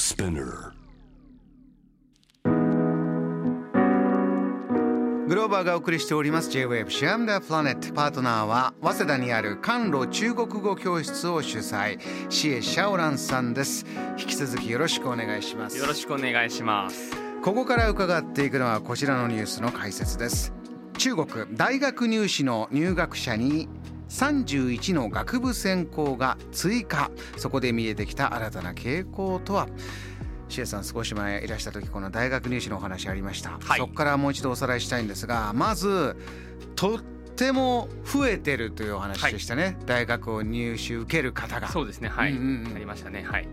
Spinner. グローバーがお送りしております J-Wave シアムダープラネット。パートナーは早稲田にある甘露中国語教室を主催。シエ・シャオランさんです。引き続きよろしくお願いします。よろしくお願いします。ここから伺っていくのはこちらのニュースの解説です。中国大学入試の入学者に31の学部専攻が追加。そこで見えてきた新たな傾向とは？シエさん少し前いらした時この大学入試のお話ありました、はい、そこからもう一度おさらいしたいんですがまずとっても増えてるというお話でしたね、はい、大学を入試受ける方が。そうですね。はい、うんうんうん、ありましたね。はい。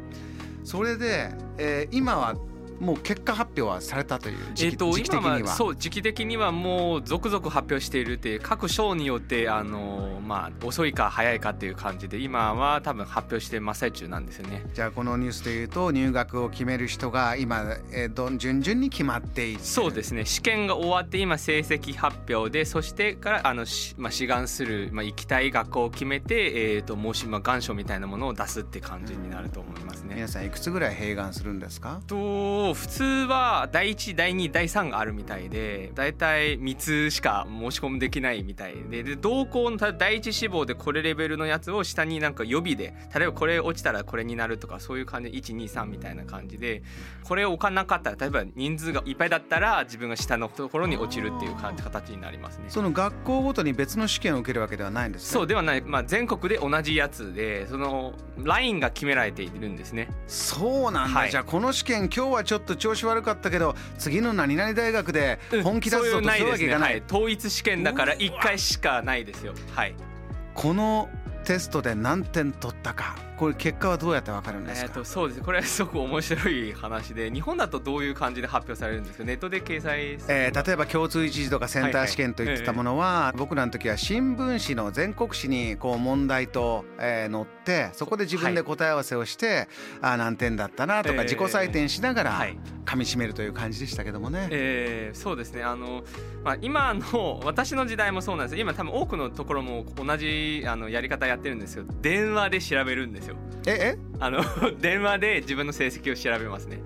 それで、えー、今はもう結果発表はされたという時期,、えー、と時期的には。そう時期的にはもう続々発表しているって各省によってあのまあ遅いか早いかっていう感じで今は多分発表して真っ最中なんですよね。じゃあこのニュースでいうと入学を決める人が今、えー、ど順々に決まっていてそうですね。試験が終わって今成績発表でそしてからあのまあ、志願する、まあ、行きたい学校を決めて、えーと、と申し、まあ、願書みたいなものを出すって感じになると思いますね。皆さんいくつぐらい併願するんですか？と普通は第1第2第3があるみたいで大体3つしか申し込みできないみたいでで同校の第1志望でこれレベルのやつを下になんか予備で例えばこれ落ちたらこれになるとかそういう感じで123みたいな感じでこれを置かなかったら例えば人数がいっぱいだったら自分が下のところに落ちるっていう感じ形になりますね。その学校ごとに別の試験を受けるわけではないんです、ね、そうではない、まあ、全国で同じやつでそのラインが決められているんですね。そうなんだ、はい、じゃあこの試験今日はちょっと調子悪かったけど次の何々大学で本気出すぞとそうわけいかない、統一試験だから1回しかないですよ。はい。このテストで何点取ったかこれ結果はどうやってわかるんですか、えー、とそうです。これはすごく面白い話で日本だとどういう感じで発表されるんですか？ネットで掲載えー、例えば共通一次とかセンター試験といったものは,、僕らの時は新聞紙の全国紙にこう問題と、えー、載ってそこで自分で答え合わせをして、はい、あ何点だったなとか自己採点しながら噛みしめるという感じでしたけどもね。えー、そうですね。あの、まあ、今の 私の時代もそうなんです。今多分多くのところも同じあのやり方やってるんですよ。電話で調べるんですよ。ええ？あの 電話で自分の成績を調べますね。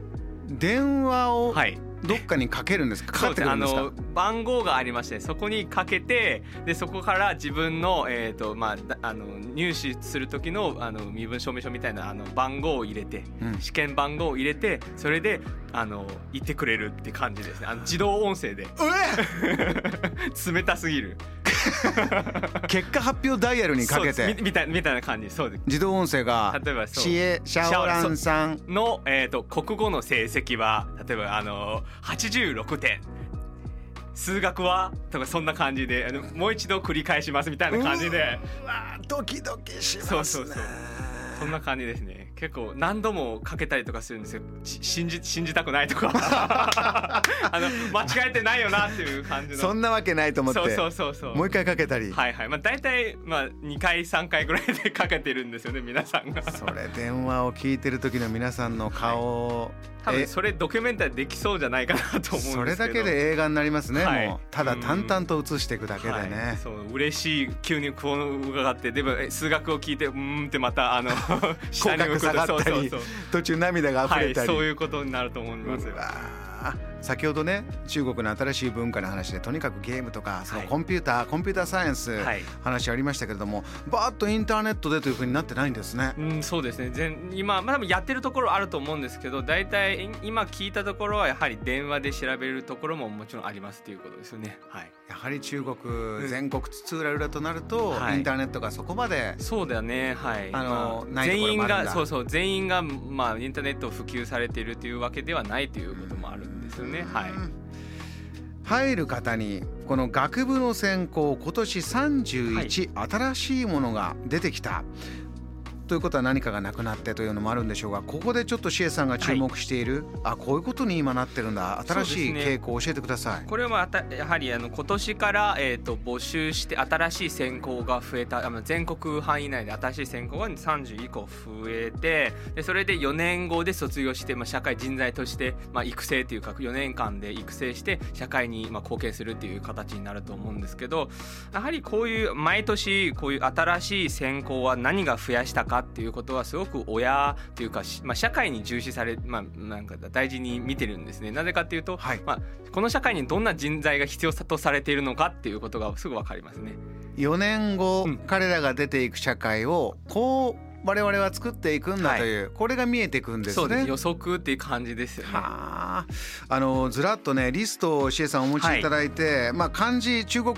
電話をどっかにかけるんですか、はい、かか？あの番号がありましてそこにかけてでそこから自分の,、えーとまあ、あの入試する時のあの身分証明書みたいなあの番号を入れて、うん、試験番号を入れてそれであの言ってくれるって感じですね。あの自動音声で。冷たすぎる 結果発表ダイヤルにかけて。みたいみたいな感じ。そうです。自動音声が例えばシエシャオランさん。の、えーと、国語の成績は例えばあの86点。数学はとかそんな感じであのもう一度繰り返しますみたいな感じで。ドキドキしますね。そうそうそう。そんな感じですね結構何度もかけたりとかするんですよ。信じ信じたくないとか。あの間違えてないよなっていう感じの。そんなわけないと思って。そうそうそうそう。もう一回かけたり。はいはい。まあ大体まあ2回3回ぐらいでかけてるんですよね皆さんが。それ電話を聞いてる時の皆さんの顔、はい。多分それドキュメンタリーできそうじゃないかなと思うんですけど。それだけで映画になりますね、はい、もう。ただ淡々と映していくだけでね、はい、そう嬉しい急にこう伺ってでも数学を聞いてうんってまたあの 下に向くとそうそう。そう途中涙が溢れたり、はい、そういうことになると思いますよ。先ほどね中国の新しい文化の話でとにかくゲームとかそのコンピューター、はい、コンピューターサイエンス、話ありましたけれどもバーッとインターネットでというふうになってないんですね。うん、そうですね。今、まあ、多分やってるところあると思うんですけど大体今聞いたところはやはり電話で調べるところももちろんありますということですよね。はい、やはり中国全国津々浦々となると、インターネットがそこまでそうだよね。はい。あの、まあ、全員がそうそう全員が、まあ、インターネットを普及されているというわけではないということもあるんですよね。はい。入る方にこの学部の専攻今年31、はい、新しいものが出てきたということは何かがなくなってというのもあるんでしょうがここでちょっとシエさんが注目している、はい、あこういうことに今なってるんだ。新しい傾向を教えてください、ね、これはやはりあの今年から、えーと、募集して新しい専攻が増えた全国範囲内で新しい専攻が30以降増えてでそれで4年後で卒業して、まあ、社会人材として、まあ、育成というか4年間で育成して社会にまあ貢献するっていう形になると思うんですけどやはりこういう毎年こういう新しい専攻は何が増やしたかっていうことはすごく親というか、まあ、社会に重視され、まあ、なんか大事に見てるんですね。なぜかっていうと、はい、まあ、この社会にどんな人材が必要とされているのかっていうことがすぐ分かりますね。4年後、うん、彼らが出ていく社会をこう我々は作っていくんだという、はい、これが見えていくんですね。予測っていう感じですよね。あ。のずらっとねリストをシエさんお持ちいただいて、はい、まあ漢字中国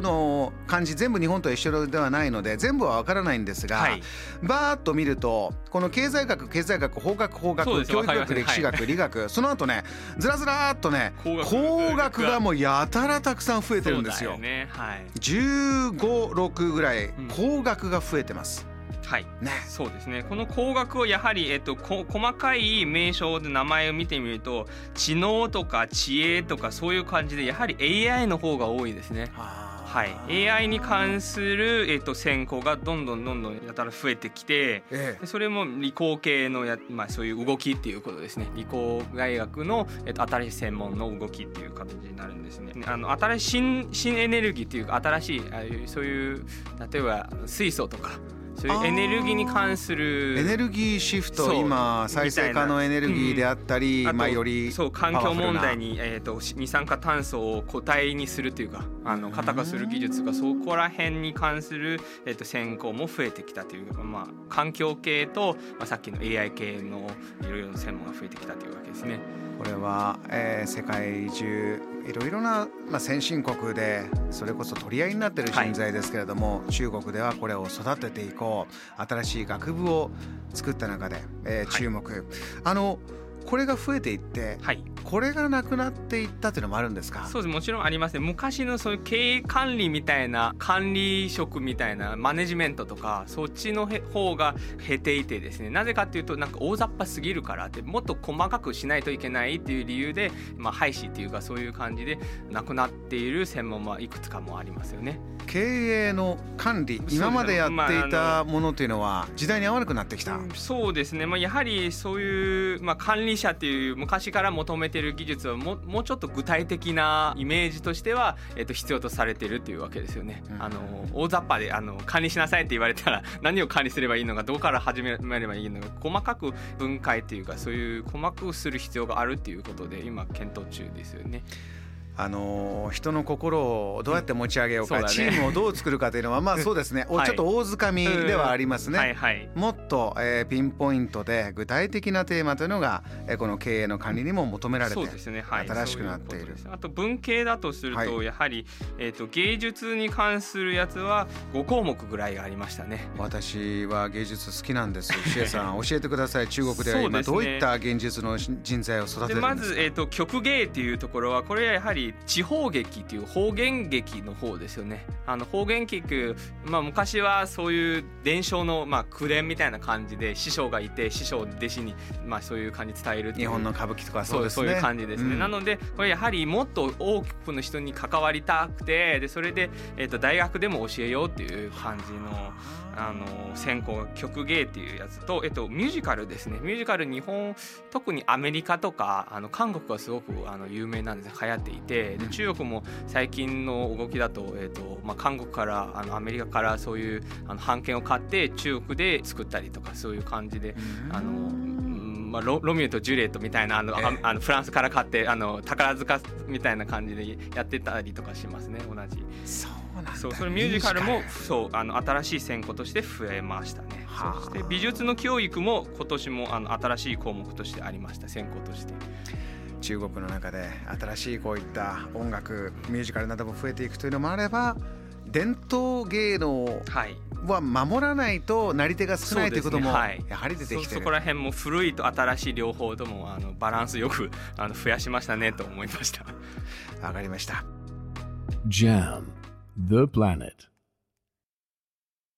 の漢字全部日本と一緒ではないので全部はわからないんですが、はい、バーッと見るとこの経済学経済学法学法学教育学歴史学理学その後ねずらずらっとね工学がもうやたらたくさん増えてるんですよ。ね。はい、15、6ぐらい工学が増えてます。はい、ね、そうですね。この工学をやはり、えっと、こ細かい名称で名前を見てみると知能とか知恵とかそういう感じでやはり AI の方が多いですね。はい、AI に関する、えーと、専攻がどんどんどんどんやたら増えてきて、ええ、それも理工系のや、まあ、そういう動きっていうことですね。理工大学の、えーと、新しい専門の動きっていう形になるんですね。あの新しい新新エネルギーっていうか新しいあそういう例えば水素とかそういうエネルギーに関するエネルギーシフト今再生可能エネルギーであったり、うん、まあよりそう環境問題に、えーと、二酸化炭素を固体にするというかあの型化する技術がそこら辺に関する、えーと、先行も増えてきたというか、まあ、環境系と、まあ、さっきの AI 系のいろいろな専門が増えてきたというわけですね。これは、えー、世界中いろいろな、まあ、先進国でそれこそ取り合いになってる人材ですけれども、はい、中国ではこれを育てていこう新しい学部を作った中で、えー、注目、はい、あのこれが増えていって、はい、これがなくなっていったっていうのもあるんですか？そうです。もちろんありますね。昔のそういう経営管理みたいな管理職みたいなマネジメントとかそっちの方が減っていてですね。なぜかっていうとなんか大雑把すぎるからってもっと細かくしないといけないっていう理由で、まあ、廃止っていうかそういう感じでなくなっている専門はいくつかもありますよね。経営の管理今までやっていたものというのは時代に合わなくなってきた、そうですね、まあ、やはりそういう、まあ、管理者っていう昔から求めてる技術はももうちょっと具体的なイメージとしては、えっと、必要とされてるっていうわけですよね。うん、あの大雑把であの管理しなさいって言われたら 何を管理すればいいのかどこから始めればいいのか細かく分解っていうかそういう細かくする必要があるっていうことで今検討中ですよね。あの人の心をどうやって持ち上げようか、うんうね、チームをどう作るかというのはまあそうですね、はい、ちょっと大づかみではありますね、はいはい、もっと、えー、ピンポイントで具体的なテーマというのが、えー、この経営の管理にも求められて、ね。はい、新しくなっている。あと文系だとすると、やはり、えーと、芸術に関するやつは5項目ぐらいがありましたね。私は芸術好きなんですシエさん 教えてください。中国では今どういった現実の人材を育てるんですか？まず、えーと曲芸っていうところはこれはやはり地方劇っていう方言劇の方ですよね。あの方言劇、まあ、昔はそういう伝承のまあ口伝みたいな感じで師匠がいて師匠弟子にまあそういう感じ伝える日本の歌舞伎とかそうですね。そういう感じですね、うん、なのでこれやはりもっと多くの人に関わりたくてでそれで、えー、と大学でも教えようっていう感じの。あの専攻曲芸っていうやつと、えっと、ミュージカルですね。ミュージカル日本特にアメリカとかあの韓国はすごくあの有名なんです流行っていてで中国も最近の動きだと,、えっとまあ、韓国からあのアメリカからそういうあの版権を買って中国で作ったりとかそういう感じで。あのまあ、ロロミオとジュリエットみたいなあの、えー、あのフランスから買ってあの宝塚みたいな感じでやってたりとかしますね同じ。そうそうそれミュージカルもそうあの新しい専攻として増えましたね。そして美術の教育も今年もあの新しい項目としてありました専攻として中国の中で新しいこういった音楽ミュージカルなども増えていくというのもあれば伝統芸能は守らないとなり手が少ない、ということもやはり出てきてそこら辺も古いと新しい両方ともあのバランスよくあの増やしましたねと思いました。わかりました。JAM The Planet